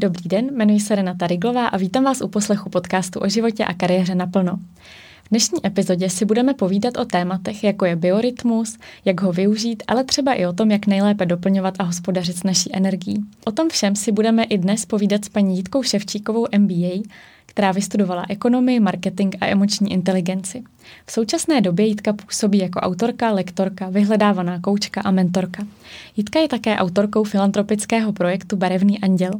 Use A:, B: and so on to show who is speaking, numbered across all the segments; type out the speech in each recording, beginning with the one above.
A: Dobrý den, jmenuji se Renata Riglová a vítám vás u poslechu podcastu o životě a kariéře naplno. V dnešní epizodě si budeme povídat o tématech, jako je biorytmus, jak ho využít, ale třeba i o tom, jak nejlépe doplňovat a hospodařit s naší energií. O tom všem si budeme i dnes povídat s paní Jitkou Ševčíkovou MBA, která vystudovala ekonomii, marketing a emoční inteligenci. V současné době Jitka působí jako autorka, lektorka, vyhledávaná koučka a mentorka. Jitka je také autorkou filantropického projektu Barevný anděl.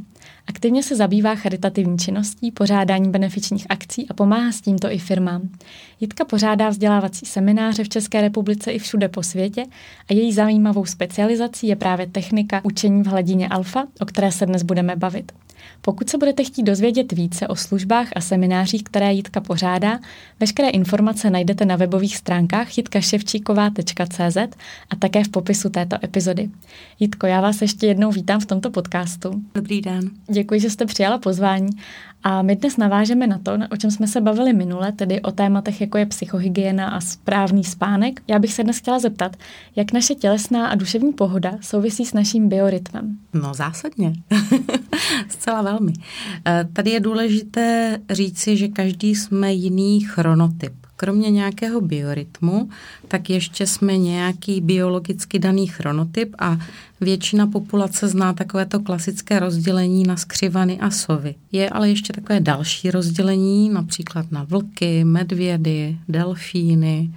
A: Aktivně se zabývá charitativní činností, pořádání benefičních akcí a pomáhá s tímto i firmám. Jitka pořádá vzdělávací semináře v České republice i všude po světě a její zajímavou specializací je právě technika učení v hladině alfa, o které se dnes budeme bavit. Pokud se budete chtít dozvědět více o službách a seminářích, které Jitka pořádá, veškeré informace najdete na webových stránkách jitkaševčíková.cz a také v popisu této epizody. Jitko, já vás ještě jednou vítám v tomto podcastu.
B: Dobrý den.
A: Děkuji, že jste přijala pozvání a my dnes navážeme na to, o čem jsme se bavili minule, tedy o tématech, jako je psychohygiena a správný spánek. Já bych se dnes chtěla zeptat, jak naše tělesná a duševní pohoda souvisí s naším biorytmem.
B: No zásadně, zcela velmi. Eh, tady je důležité říci, že každý jsme jiný chronotyp kromě nějakého biorytmu, tak ještě jsme nějaký biologicky daný chronotyp a většina populace zná takovéto klasické rozdělení na skřivany a sovy. Je ale ještě takové další rozdělení, například na vlky, medvědy, delfíny,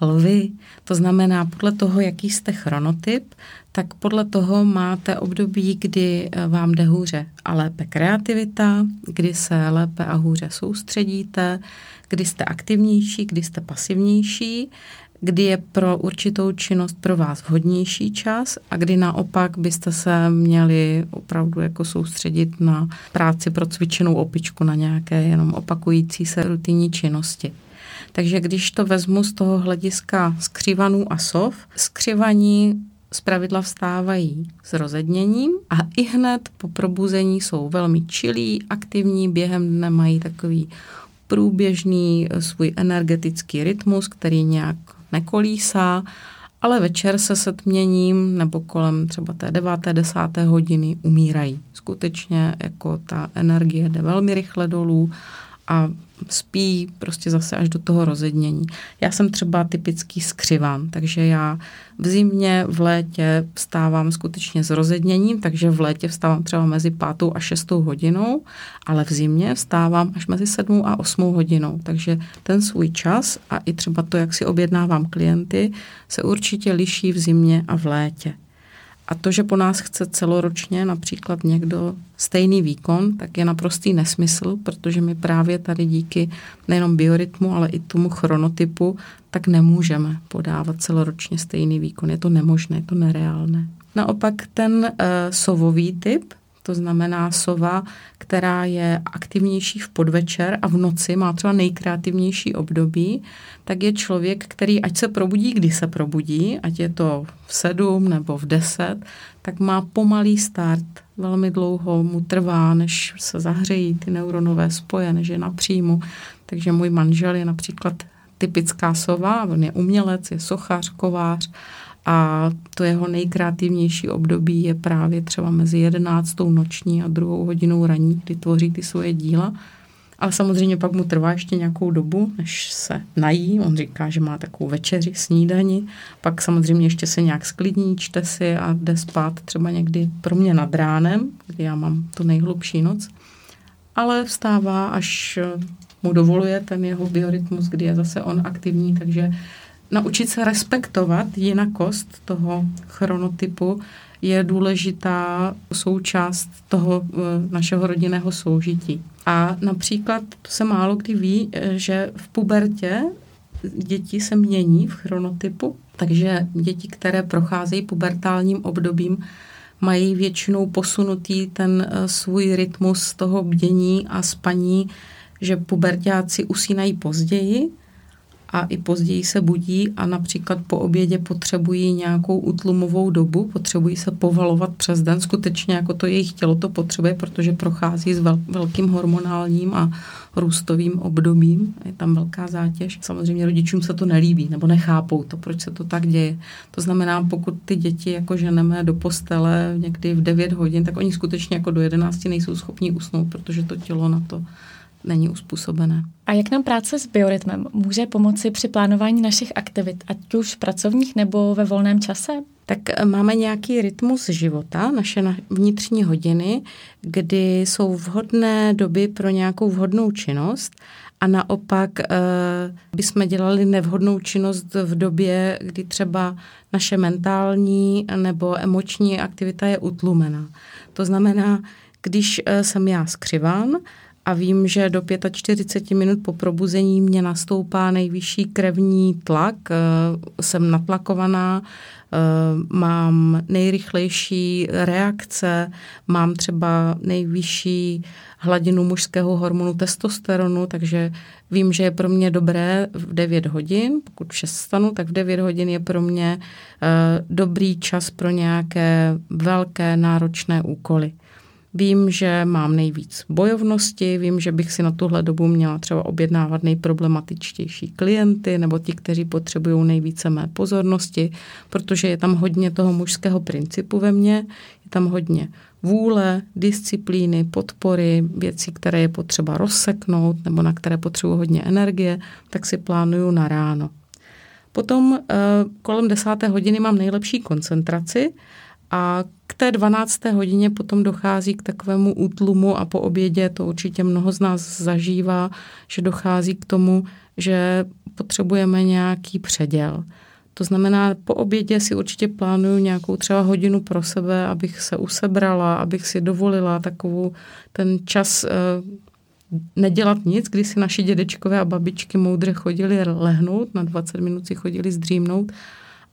B: lvy. To znamená, podle toho, jaký jste chronotyp, tak podle toho máte období, kdy eh, vám jde hůře a lépe kreativita, kdy se lépe a hůře soustředíte, kdy jste aktivnější, kdy jste pasivnější, kdy je pro určitou činnost pro vás vhodnější čas a kdy naopak byste se měli opravdu jako soustředit na práci pro cvičenou opičku, na nějaké jenom opakující se rutinní činnosti. Takže když to vezmu z toho hlediska skřivanů a sov, skřivaní pravidla vstávají s rozedněním a i hned po probuzení jsou velmi čilí, aktivní, během dne mají takový průběžný eh, svůj energetický rytmus, který nějak nekolísá, ale večer se setměním nebo kolem třeba té deváté, desáté hodiny umírají. Skutečně jako ta energie jde velmi rychle dolů a spí prostě zase až do toho rozednění. Já jsem třeba typický skřivan, takže já v zimě, v létě vstávám skutečně s rozedněním, takže v létě vstávám třeba mezi pátou a šestou hodinou, ale v zimě vstávám až mezi sedmou a osmou hodinou. Takže ten svůj čas a i třeba to, jak si objednávám klienty, se určitě liší v zimě a v létě. A to, že po nás chce celoročně například někdo stejný výkon, tak je naprostý nesmysl, protože my právě tady díky nejenom biorytmu, ale i tomu chronotypu, tak nemůžeme podávat celoročně stejný výkon. Je to nemožné, je to nereálné. Naopak ten uh, sovový typ, to znamená sova, která je aktivnější v podvečer a v noci má třeba nejkreativnější období, tak je člověk, který ať se probudí, kdy se probudí, ať je to v sedm nebo v deset, tak má pomalý start. Velmi dlouho mu trvá, než se zahřejí ty neuronové spoje, než je na příjmu. Takže můj manžel je například typická sova, on je umělec, je sochař, kovář a to jeho nejkreativnější období je právě třeba mezi jedenáctou noční a druhou hodinou raní, kdy tvoří ty svoje díla. Ale samozřejmě pak mu trvá ještě nějakou dobu, než se nají. On říká, že má takovou večeři, snídani. Pak samozřejmě ještě se nějak sklidní, čte si a jde spát třeba někdy pro mě nad ránem, kdy já mám tu nejhlubší noc. Ale vstává, až mu dovoluje ten jeho biorytmus, kdy je zase on aktivní, takže naučit se respektovat jinakost toho chronotypu je důležitá součást toho eh, našeho rodinného soužití. A například, to se málo kdy ví, eh, že v pubertě děti se mění v chronotypu, takže děti, které procházejí pubertálním obdobím, mají většinou posunutý ten eh, svůj rytmus toho bdění a spaní, že pubertáci usínají později, a i později se budí a například po obědě potřebují nějakou utlumovou dobu, potřebují se povalovat přes den, skutečně jako to jejich tělo to potřebuje, protože prochází s velkým hormonálním a růstovým obdobím, je tam velká zátěž. Samozřejmě rodičům se to nelíbí nebo nechápou to, proč se to tak děje. To znamená, pokud ty děti jako ženeme do postele někdy v 9 hodin, tak oni skutečně jako do 11 nejsou schopni usnout, protože to tělo na to není uspůsobené.
A: A jak nám práce s biorytmem může pomoci při plánování našich aktivit, ať už pracovních nebo ve volném čase?
B: Tak eh, máme nějaký rytmus života, naše vnitřní hodiny, kdy jsou vhodné doby pro nějakou vhodnou činnost a naopak eh, bychom dělali nevhodnou činnost v době, kdy třeba naše mentální nebo emoční aktivita je utlumená. To znamená, když eh, jsem já skřiván, a vím, že do 45 minut po probuzení mě nastoupá nejvyšší krevní tlak, eh, jsem natlakovaná, eh, mám nejrychlejší reakce, mám třeba nejvyšší hladinu mužského hormonu testosteronu, takže vím, že je pro mě dobré v 9 hodin. Pokud v 6 stanu, tak v 9 hodin je pro mě eh, dobrý čas pro nějaké velké náročné úkoly. Vím, že mám nejvíc bojovnosti, vím, že bych si na tuhle dobu měla třeba objednávat nejproblematičtější klienty nebo ti, kteří potřebují nejvíce mé pozornosti, protože je tam hodně toho mužského principu ve mně, je tam hodně vůle, disciplíny, podpory, věcí, které je potřeba rozseknout nebo na které potřebuji hodně energie, tak si plánuju na ráno. Potom eh, kolem desáté hodiny mám nejlepší koncentraci a k té 12. hodině potom dochází k takovému útlumu a po obědě to určitě mnoho z nás zažívá, že dochází k tomu, že potřebujeme nějaký předěl. To znamená, po obědě si určitě plánuju nějakou třeba hodinu pro sebe, abych se usebrala, abych si dovolila takovou ten čas eh, nedělat nic, kdy si naši dědečkové a babičky moudře chodili lehnout, na 20 minut si chodili zdřímnout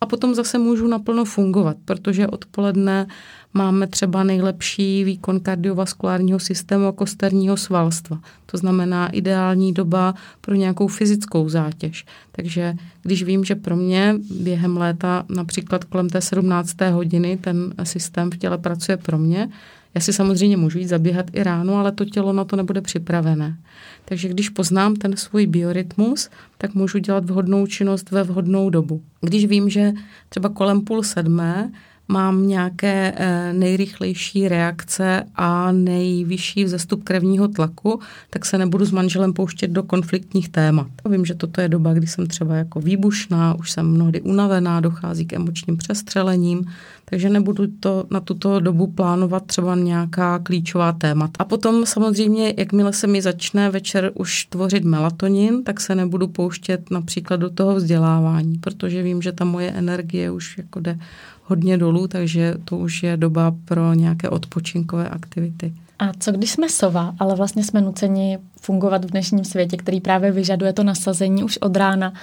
B: a potom zase můžu naplno fungovat, protože odpoledne máme třeba nejlepší výkon kardiovaskulárního systému a kosterního svalstva. To znamená ideální doba pro nějakou fyzickou zátěž. Takže když vím, že pro mě během léta například kolem té 17. hodiny ten systém v těle pracuje pro mě, já si samozřejmě můžu jít zaběhat i ráno, ale to tělo na to nebude připravené. Takže když poznám ten svůj biorytmus, tak můžu dělat vhodnou činnost ve vhodnou dobu. Když vím, že třeba kolem půl sedmé mám nějaké eh, nejrychlejší reakce a nejvyšší vzestup krevního tlaku, tak se nebudu s manželem pouštět do konfliktních témat. Vím, že toto je doba, kdy jsem třeba jako výbušná, už jsem mnohdy unavená, dochází k emočním přestřelením, takže nebudu to na tuto dobu plánovat třeba nějaká klíčová témata. A potom samozřejmě, jakmile se mi začne večer už tvořit melatonin, tak se nebudu pouštět například do toho vzdělávání, protože vím, že ta moje energie už jako jde hodně dolů, takže to už je doba pro nějaké odpočinkové aktivity.
A: A co když jsme sova, ale vlastně jsme nuceni fungovat v dnešním světě, který právě vyžaduje to nasazení už od rána?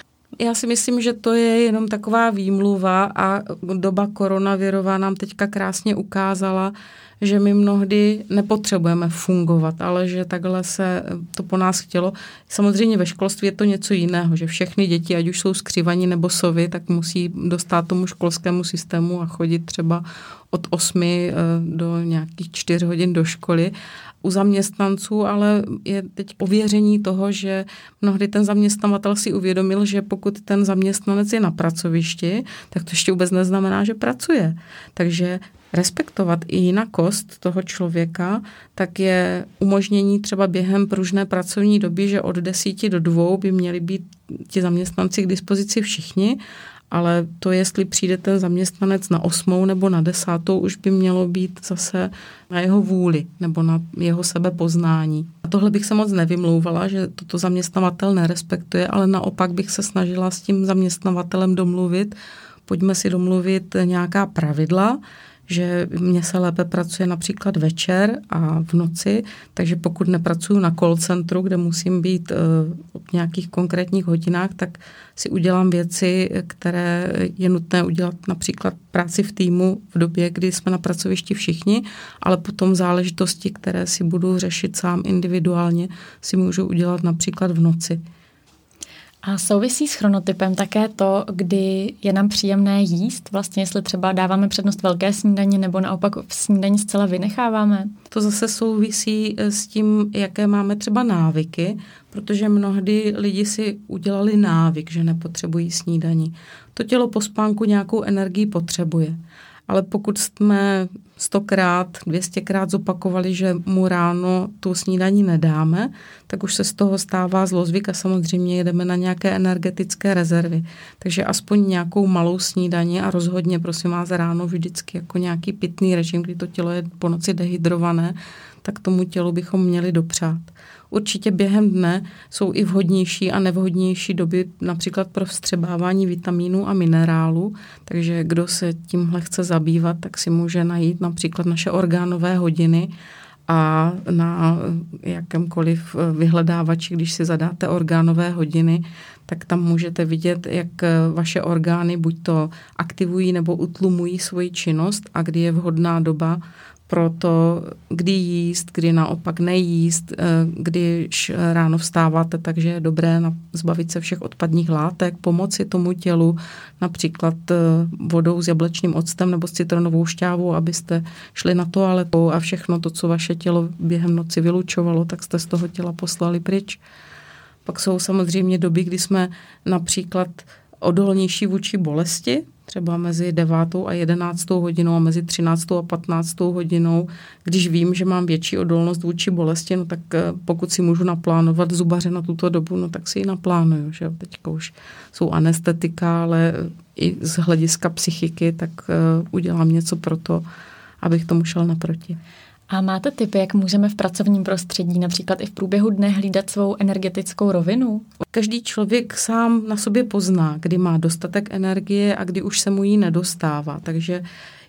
B: Já si myslím, že to je jenom taková výmluva a doba koronavirová nám teďka krásně ukázala, že my mnohdy nepotřebujeme fungovat, ale že takhle se to po nás chtělo. Samozřejmě ve školství je to něco jiného, že všechny děti, ať už jsou skřivaní nebo sovy, tak musí dostat tomu školskému systému a chodit třeba od 8 eh, do nějakých 4 hodin do školy u zaměstnanců, ale je teď ověření toho, že mnohdy ten zaměstnavatel si uvědomil, že pokud ten zaměstnanec je na pracovišti, tak to ještě vůbec neznamená, že pracuje. Takže respektovat i jinakost toho člověka, tak je umožnění třeba během pružné pracovní doby, že od desíti do dvou by měli být ti zaměstnanci k dispozici všichni ale to, jestli přijde ten zaměstnanec na osmou nebo na desátou, už by mělo být zase na jeho vůli nebo na jeho sebepoznání. A tohle bych se moc nevymlouvala, že toto zaměstnavatel nerespektuje, ale naopak bych se snažila s tím zaměstnavatelem domluvit, pojďme si domluvit nějaká pravidla, že mně se lépe pracuje například večer a v noci, takže pokud nepracuju na call centru, kde musím být uh, v nějakých konkrétních hodinách, tak si udělám věci, které je nutné udělat například práci v týmu v době, kdy jsme na pracovišti všichni, ale potom záležitosti, které si budu řešit sám individuálně, si můžu udělat například v noci.
A: A souvisí s chronotypem také to, kdy je nám příjemné jíst, vlastně jestli třeba dáváme přednost velké snídaně nebo naopak v snídaní zcela vynecháváme?
B: To zase souvisí eh, s tím, jaké máme třeba návyky, protože mnohdy lidi si udělali návyk, že nepotřebují snídaní. To tělo po spánku nějakou energii potřebuje. Ale pokud jsme stokrát, dvěstěkrát zopakovali, že mu ráno tu snídaní nedáme, tak už se z toho stává zlozvyk a samozřejmě jedeme na nějaké energetické rezervy. Takže aspoň nějakou malou snídaní a rozhodně, prosím vás, ráno vždycky jako nějaký pitný režim, kdy to tělo je po noci dehydrované, tak tomu tělu bychom měli dopřát. Určitě během dne jsou i vhodnější a nevhodnější doby například pro vstřebávání vitamínů a minerálů, takže kdo se tímhle chce zabývat, tak si může najít například naše orgánové hodiny a na jakémkoliv vyhledávači, když si zadáte orgánové hodiny, tak tam můžete vidět, jak vaše orgány buď to aktivují nebo utlumují svoji činnost a kdy je vhodná doba pro to, kdy jíst, kdy naopak nejíst, eh, když ráno vstáváte, takže je dobré zbavit se všech odpadních látek, pomoci tomu tělu, například eh, vodou s jablečným octem nebo s citronovou šťávou, abyste šli na toaletu a všechno to, co vaše tělo během noci vylučovalo, tak jste z toho těla poslali pryč. Pak jsou samozřejmě doby, kdy jsme například odolnější vůči bolesti, třeba mezi 9. a 11. hodinou a mezi 13. a 15. hodinou, když vím, že mám větší odolnost vůči bolesti, no tak eh, pokud si můžu naplánovat zubaře na tuto dobu, no tak si ji naplánuju. Že? Teďka už jsou anestetika, ale i z hlediska psychiky, tak uh, udělám něco pro to, abych tomu šel naproti.
A: A máte tipy, jak můžeme v pracovním prostředí, například i v průběhu dne, hlídat svou energetickou rovinu?
B: Každý člověk sám na sobě pozná, kdy má dostatek energie a kdy už se mu jí nedostává. Takže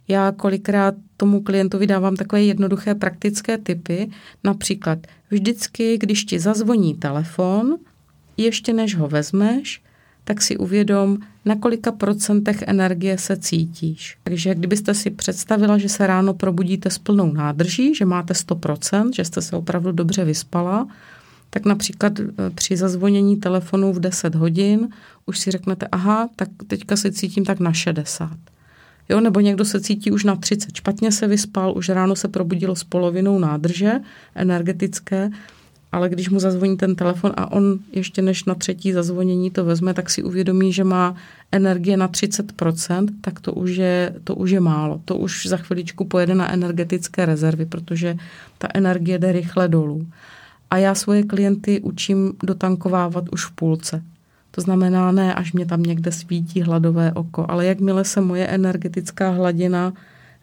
B: já kolikrát tomu klientovi dávám takové jednoduché praktické typy. Například vždycky, když ti zazvoní telefon, ještě než ho vezmeš, tak si uvědom, na kolika procentech energie se cítíš. Takže kdybyste si představila, že se ráno probudíte s plnou nádrží, že máte 100%, že jste se opravdu dobře vyspala, tak například e, při zazvonění telefonu v 10 hodin už si řeknete, aha, tak teďka se cítím tak na 60. Jo, nebo někdo se cítí už na 30, špatně se vyspal, už ráno se probudilo s polovinou nádrže energetické, ale když mu zazvoní ten telefon a on ještě než na třetí zazvonění to vezme, tak si uvědomí, že má energie na 30%, tak to už je, to už je málo. To už za chviličku pojede na energetické rezervy, protože ta energie jde rychle dolů. A já svoje klienty učím dotankovávat už v půlce. To znamená ne, až mě tam někde svítí hladové oko, ale jakmile se moje energetická hladina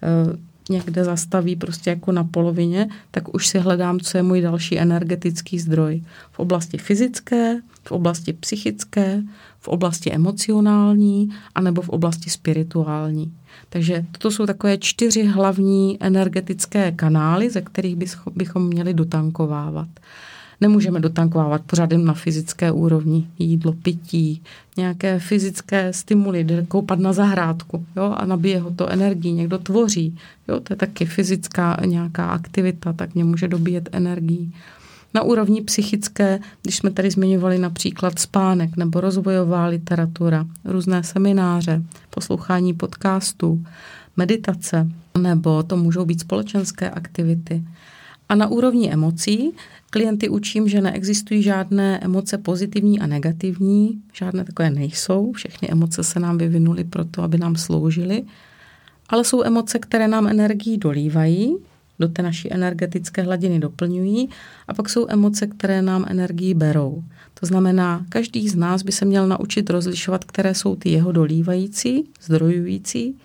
B: eh, někde zastaví prostě jako na polovině, tak už si hledám, co je můj další energetický zdroj. V oblasti fyzické, v oblasti psychické, v oblasti emocionální, anebo v oblasti spirituální. Takže toto jsou takové čtyři hlavní energetické kanály, ze kterých bychom měli dotankovávat. Nemůžeme dotankovávat pořád na fyzické úrovni. Jídlo, pití, nějaké fyzické stimuly, jde koupat na zahrádku jo, a nabije ho to energii, někdo tvoří. Jo, to je taky fyzická nějaká aktivita, tak mě může dobíjet energii. Na úrovni psychické, když jsme tady zmiňovali například spánek nebo rozvojová literatura, různé semináře, poslouchání podcastů, meditace, nebo to můžou být společenské aktivity. A na úrovni emocí klienty učím, že neexistují žádné emoce pozitivní a negativní, žádné takové nejsou, všechny emoce se nám vyvinuly proto, aby nám sloužily, ale jsou emoce, které nám energii dolívají, do té naší energetické hladiny doplňují a pak jsou emoce, které nám energii berou. To znamená, každý z nás by se měl naučit rozlišovat, které jsou ty jeho dolívající, zdrojující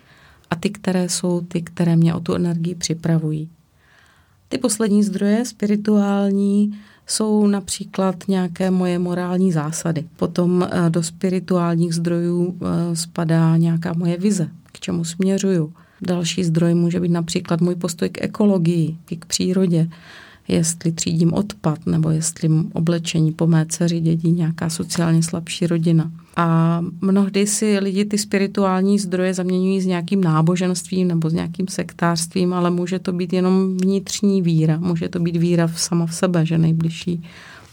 B: a ty, které jsou ty, které mě o tu energii připravují. Ty poslední zdroje, spirituální, jsou například nějaké moje morální zásady. Potom eh, do spirituálních zdrojů eh, spadá nějaká moje vize, k čemu směřuju. Další zdroj může být například můj postoj k ekologii, k přírodě, jestli třídím odpad, nebo jestli oblečení po mé dceři dědí nějaká sociálně slabší rodina. A mnohdy si lidi ty spirituální zdroje zaměňují s nějakým náboženstvím nebo s nějakým sektářstvím, ale může to být jenom vnitřní víra. Může to být víra v sama v sebe, že nejbližší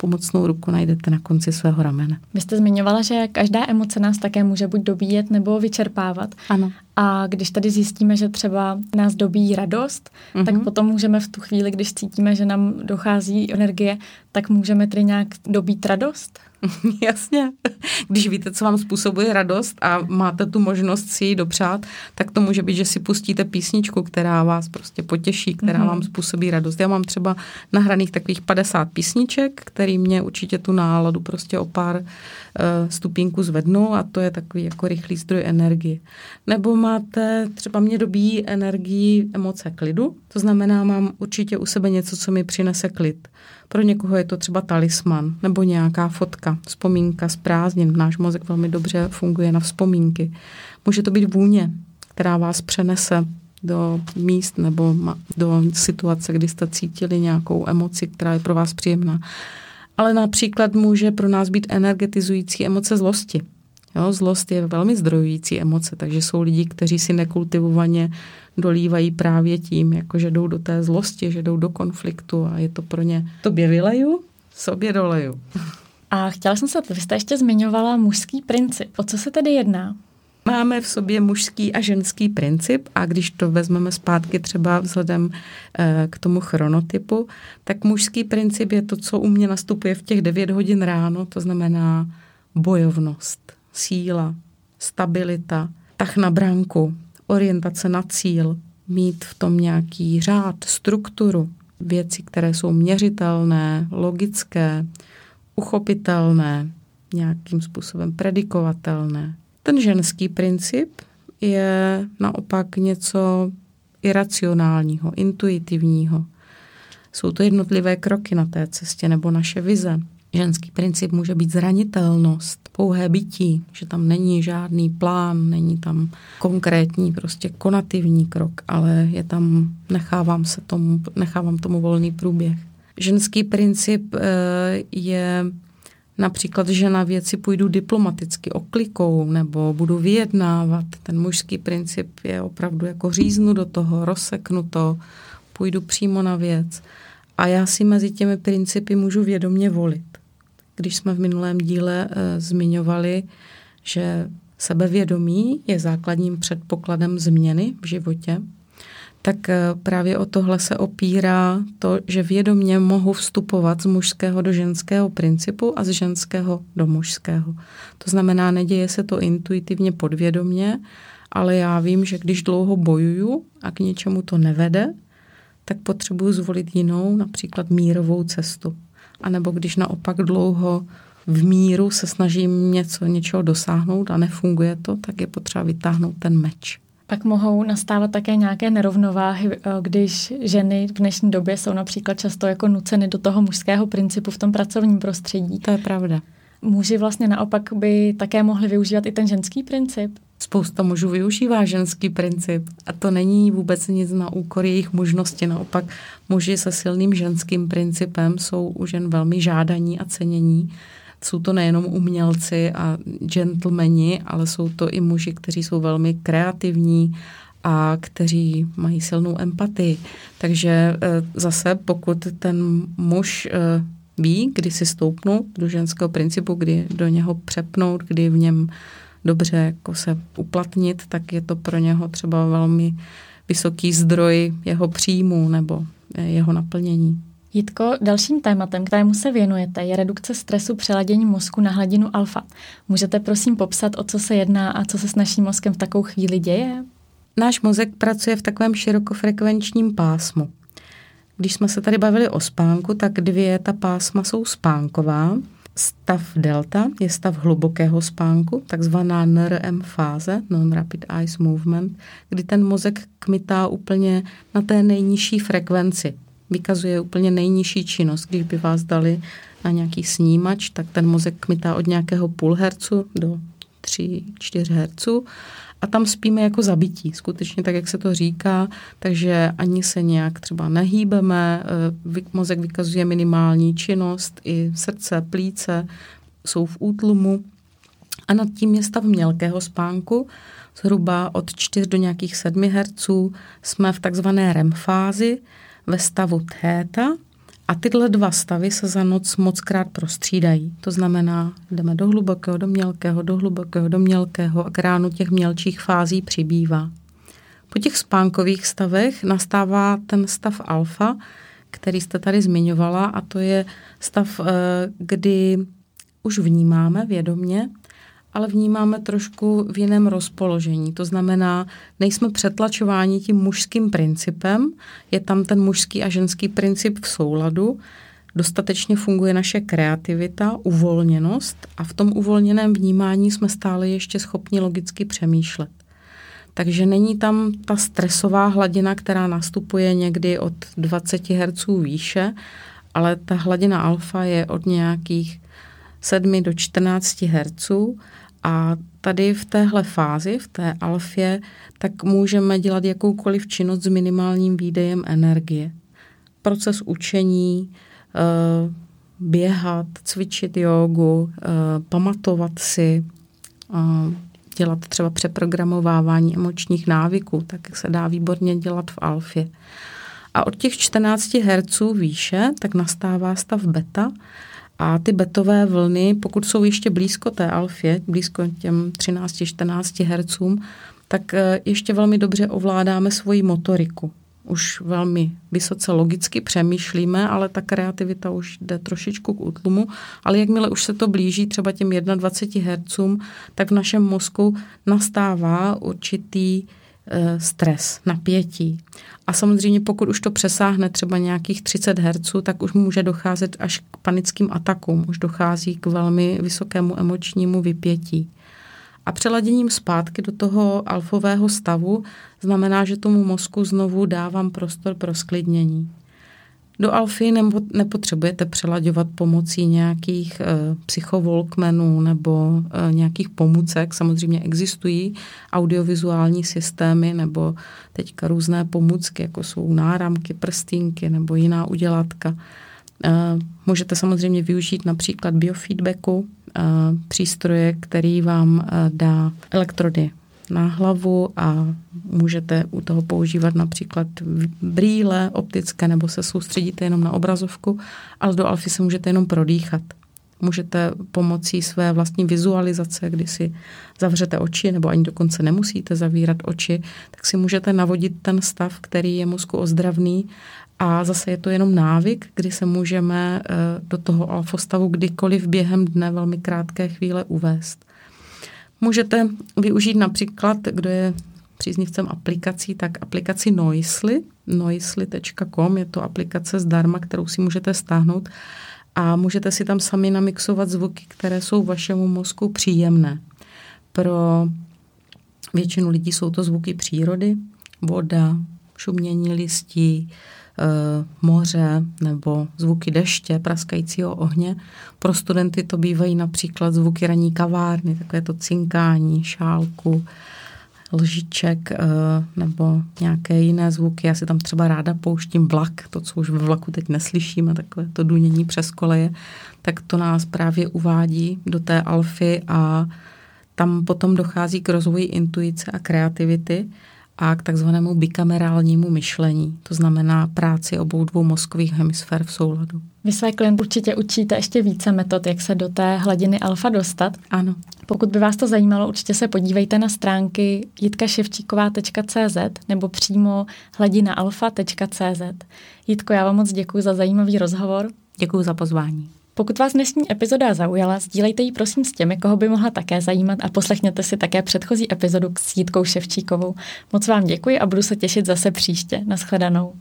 B: pomocnou ruku najdete na konci svého ramene.
A: Vy jste zmiňovala, že každá emoce nás také může buď dobíjet nebo vyčerpávat.
B: Ano.
A: A když tady zjistíme, že třeba nás dobíjí radost, mm-hmm. tak potom můžeme v tu chvíli, když cítíme, že nám dochází energie, tak můžeme tedy nějak dobít radost?
B: Jasně. Když víte, co vám způsobuje radost a máte tu možnost si ji dopřát, tak to může být, že si pustíte písničku, která vás prostě potěší, která mm-hmm. vám způsobí radost. Já mám třeba nahraných takových 50 písniček, který mě určitě tu náladu prostě o pár uh, stupínků zvednou a to je takový jako rychlý zdroj energie. Nebo máte, třeba mě dobí energii emoce klidu, to znamená, mám určitě u sebe něco, co mi přinese klid. Pro někoho je to třeba talisman nebo nějaká fotka, vzpomínka z prázdnin. Náš mozek velmi dobře funguje na vzpomínky. Může to být vůně, která vás přenese do míst nebo do situace, kdy jste cítili nějakou emoci, která je pro vás příjemná. Ale například může pro nás být energetizující emoce zlosti. Jo, zlost je velmi zdrojující emoce, takže jsou lidi, kteří si nekultivovaně dolívají právě tím, jako že jdou do té zlosti, že jdou do konfliktu a je to pro ně tobě vyleju, sobě doleju.
A: A chtěla jsem se, vy jste ještě zmiňovala mužský princip. O co se tedy jedná?
B: Máme v sobě mužský a ženský princip a když to vezmeme zpátky třeba vzhledem eh, k tomu chronotypu, tak mužský princip je to, co u mě nastupuje v těch 9 hodin ráno, to znamená bojovnost, síla, stabilita, tah na bránku, orientace na cíl, mít v tom nějaký řád, strukturu, věci, které jsou měřitelné, logické, uchopitelné, nějakým způsobem predikovatelné. Ten ženský princip je naopak něco iracionálního, intuitivního. Jsou to jednotlivé kroky na té cestě nebo naše vize. Ženský princip může být zranitelnost, pouhé bytí, že tam není žádný plán, není tam konkrétní prostě konativní krok, ale je tam, nechávám, se tomu, nechávám tomu volný průběh. Ženský princip eh, je například, že na věci půjdu diplomaticky oklikou nebo budu vyjednávat. Ten mužský princip je opravdu jako říznu do toho, rozseknu to, půjdu přímo na věc. A já si mezi těmi principy můžu vědomě volit když jsme v minulém díle e, zmiňovali, že sebevědomí je základním předpokladem změny v životě, tak e, právě o tohle se opírá to, že vědomě mohu vstupovat z mužského do ženského principu a z ženského do mužského. To znamená, neděje se to intuitivně podvědomě, ale já vím, že když dlouho bojuju a k něčemu to nevede, tak potřebuji zvolit jinou, například mírovou cestu anebo když naopak dlouho v míru se snažím něco, něčeho dosáhnout a nefunguje to, tak je potřeba vytáhnout ten meč.
A: Pak mohou nastávat také nějaké nerovnováhy, eh, když ženy v dnešní době jsou například často jako nuceny do toho mužského principu v tom pracovním prostředí.
B: To je pravda.
A: Muži vlastně naopak by také mohli využívat i ten ženský princip?
B: Spousta mužů využívá ženský princip a to není vůbec nic na úkor jejich možnosti. Naopak muži se silným ženským principem jsou u žen velmi žádaní a cenění. Jsou to nejenom umělci a gentlemani, ale jsou to i muži, kteří jsou velmi kreativní a kteří mají silnou empatii. Takže e, zase, pokud ten muž e, ví, kdy si stoupnout do ženského principu, kdy do něho přepnout, kdy v něm dobře jako se uplatnit, tak je to pro něho třeba velmi vysoký zdroj jeho příjmu nebo eh, jeho naplnění.
A: Jitko, dalším tématem, kterému se věnujete, je redukce stresu přeladění mozku na hladinu alfa. Můžete prosím popsat, o co se jedná a co se s naším mozkem v takovou chvíli děje?
B: Náš mozek pracuje v takovém širokofrekvenčním pásmu. Když jsme se tady bavili o spánku, tak dvě ta pásma jsou spánková. Stav delta je stav hlubokého spánku, takzvaná NRM fáze, Non-Rapid Eye Movement, kdy ten mozek kmitá úplně na té nejnižší frekvenci. Vykazuje úplně nejnižší činnost. Když by vás dali na nějaký snímač, tak ten mozek kmitá od nějakého půl hercu do 3-4 herců a tam spíme jako zabití, skutečně tak, jak se to říká, takže ani se nějak třeba nehýbeme, eh, mozek vykazuje minimální činnost, i srdce, plíce jsou v útlumu. A nad tím je stav mělkého spánku, zhruba od 4 do nějakých 7 Hz jsme v takzvané REM fázi ve stavu theta A tyhle dva stavy se za noc mockrát prostřídají. To znamená, jdeme do hlubokého, do mělkého, do hlubokého, do mělkého a k ránu těch mělčích fází přibývá. Po těch spánkových stavech nastává ten stav alfa, který jste tady zmiňovala, a to je stav, eh, kdy už vnímáme vědomě, ale vnímáme trošku v jiném rozpoložení. To znamená, nejsme přetlačováni tím mužským principem, je tam ten mužský a ženský princip v souladu, dostatečně funguje naše kreativita, uvolněnost a v tom uvolněném vnímání jsme stále ještě schopni logicky přemýšlet. Takže není tam ta stresová hladina, která nastupuje někdy od 20 Hz výše, ale ta hladina alfa je od nějakých 7 do 14 Hz a tady v téhle fázi, v té alfě, tak můžeme dělat jakoukoliv činnost s minimálním výdejem energie. Proces učení, eh, běhat, cvičit jogu, eh, pamatovat si, dělat třeba přeprogramovávání emočních návyků, tak se dá výborně dělat v alfě. A od těch 14 Hz výše, tak nastává stav beta, a ty betové vlny, pokud jsou ještě blízko té alfě, blízko těm 13-14 Hz, tak eh, ještě velmi dobře ovládáme svoji motoriku. Už velmi vysoce logicky přemýšlíme, ale ta kreativita už jde trošičku k útlumu. Ale jakmile už se to blíží třeba těm 21 Hz, tak v našem mozku nastává určitý stres, napětí. A samozřejmě pokud už to přesáhne třeba nějakých 30 Hz, tak už může docházet až k panickým atakům, už dochází k velmi vysokému emočnímu vypětí. A přeladěním zpátky do toho alfového stavu znamená, že tomu mozku znovu dávám prostor pro sklidnění. Do alfy nepotřebujete přelaďovat pomocí nějakých e, psychovolkmenů nebo e, nějakých pomůcek. Samozřejmě existují audiovizuální systémy nebo teďka různé pomůcky, jako jsou náramky, prstínky nebo jiná udělatka. E, můžete samozřejmě využít například biofeedbacku, přístroje, který vám dá elektrody na hlavu a můžete u toho používat například brýle optické nebo se soustředíte jenom na obrazovku, ale do alfy se můžete jenom prodýchat. Můžete pomocí své vlastní vizualizace, kdy si zavřete oči, nebo ani dokonce nemusíte zavírat oči, tak si můžete navodit ten stav, který je mozku ozdravný a zase je to jenom návyk, kdy se můžeme eh, do toho alfostavu kdykoliv během dne velmi krátké chvíle uvést. Můžete využít například, kdo je příznivcem aplikací, tak aplikaci Noisly, noisly.com, je to aplikace zdarma, kterou si můžete stáhnout a můžete si tam sami namixovat zvuky, které jsou vašemu mozku příjemné. Pro většinu lidí jsou to zvuky přírody, voda, šumění listí, moře nebo zvuky deště, praskajícího ohně. Pro studenty to bývají například zvuky raní kavárny, takové to cinkání, šálku, lžiček eh, nebo nějaké jiné zvuky. Já si tam třeba ráda pouštím vlak, to, co už ve vlaku teď neslyšíme, takové to dunění přes koleje, tak to nás právě uvádí do té alfy a tam potom dochází k rozvoji intuice a kreativity a k takzvanému bikamerálnímu myšlení, to znamená práci obou dvou mozkových hemisfér v souladu.
A: Vy své klienty určitě učíte ještě více metod, jak se do té hladiny alfa dostat.
B: Ano.
A: Pokud by vás to zajímalo, určitě se podívejte na stránky jitkaševčíková.cz nebo přímo hladinaalfa.cz. Jitko, já vám moc děkuji za zajímavý rozhovor.
B: Děkuji za pozvání.
A: Pokud vás dnešní epizoda zaujala, sdílejte ji prosím s těmi, koho by mohla také zajímat a poslechněte si také předchozí epizodu s Jítkou Ševčíkovou. Moc vám děkuji a budu se těšit zase příště. Naschledanou.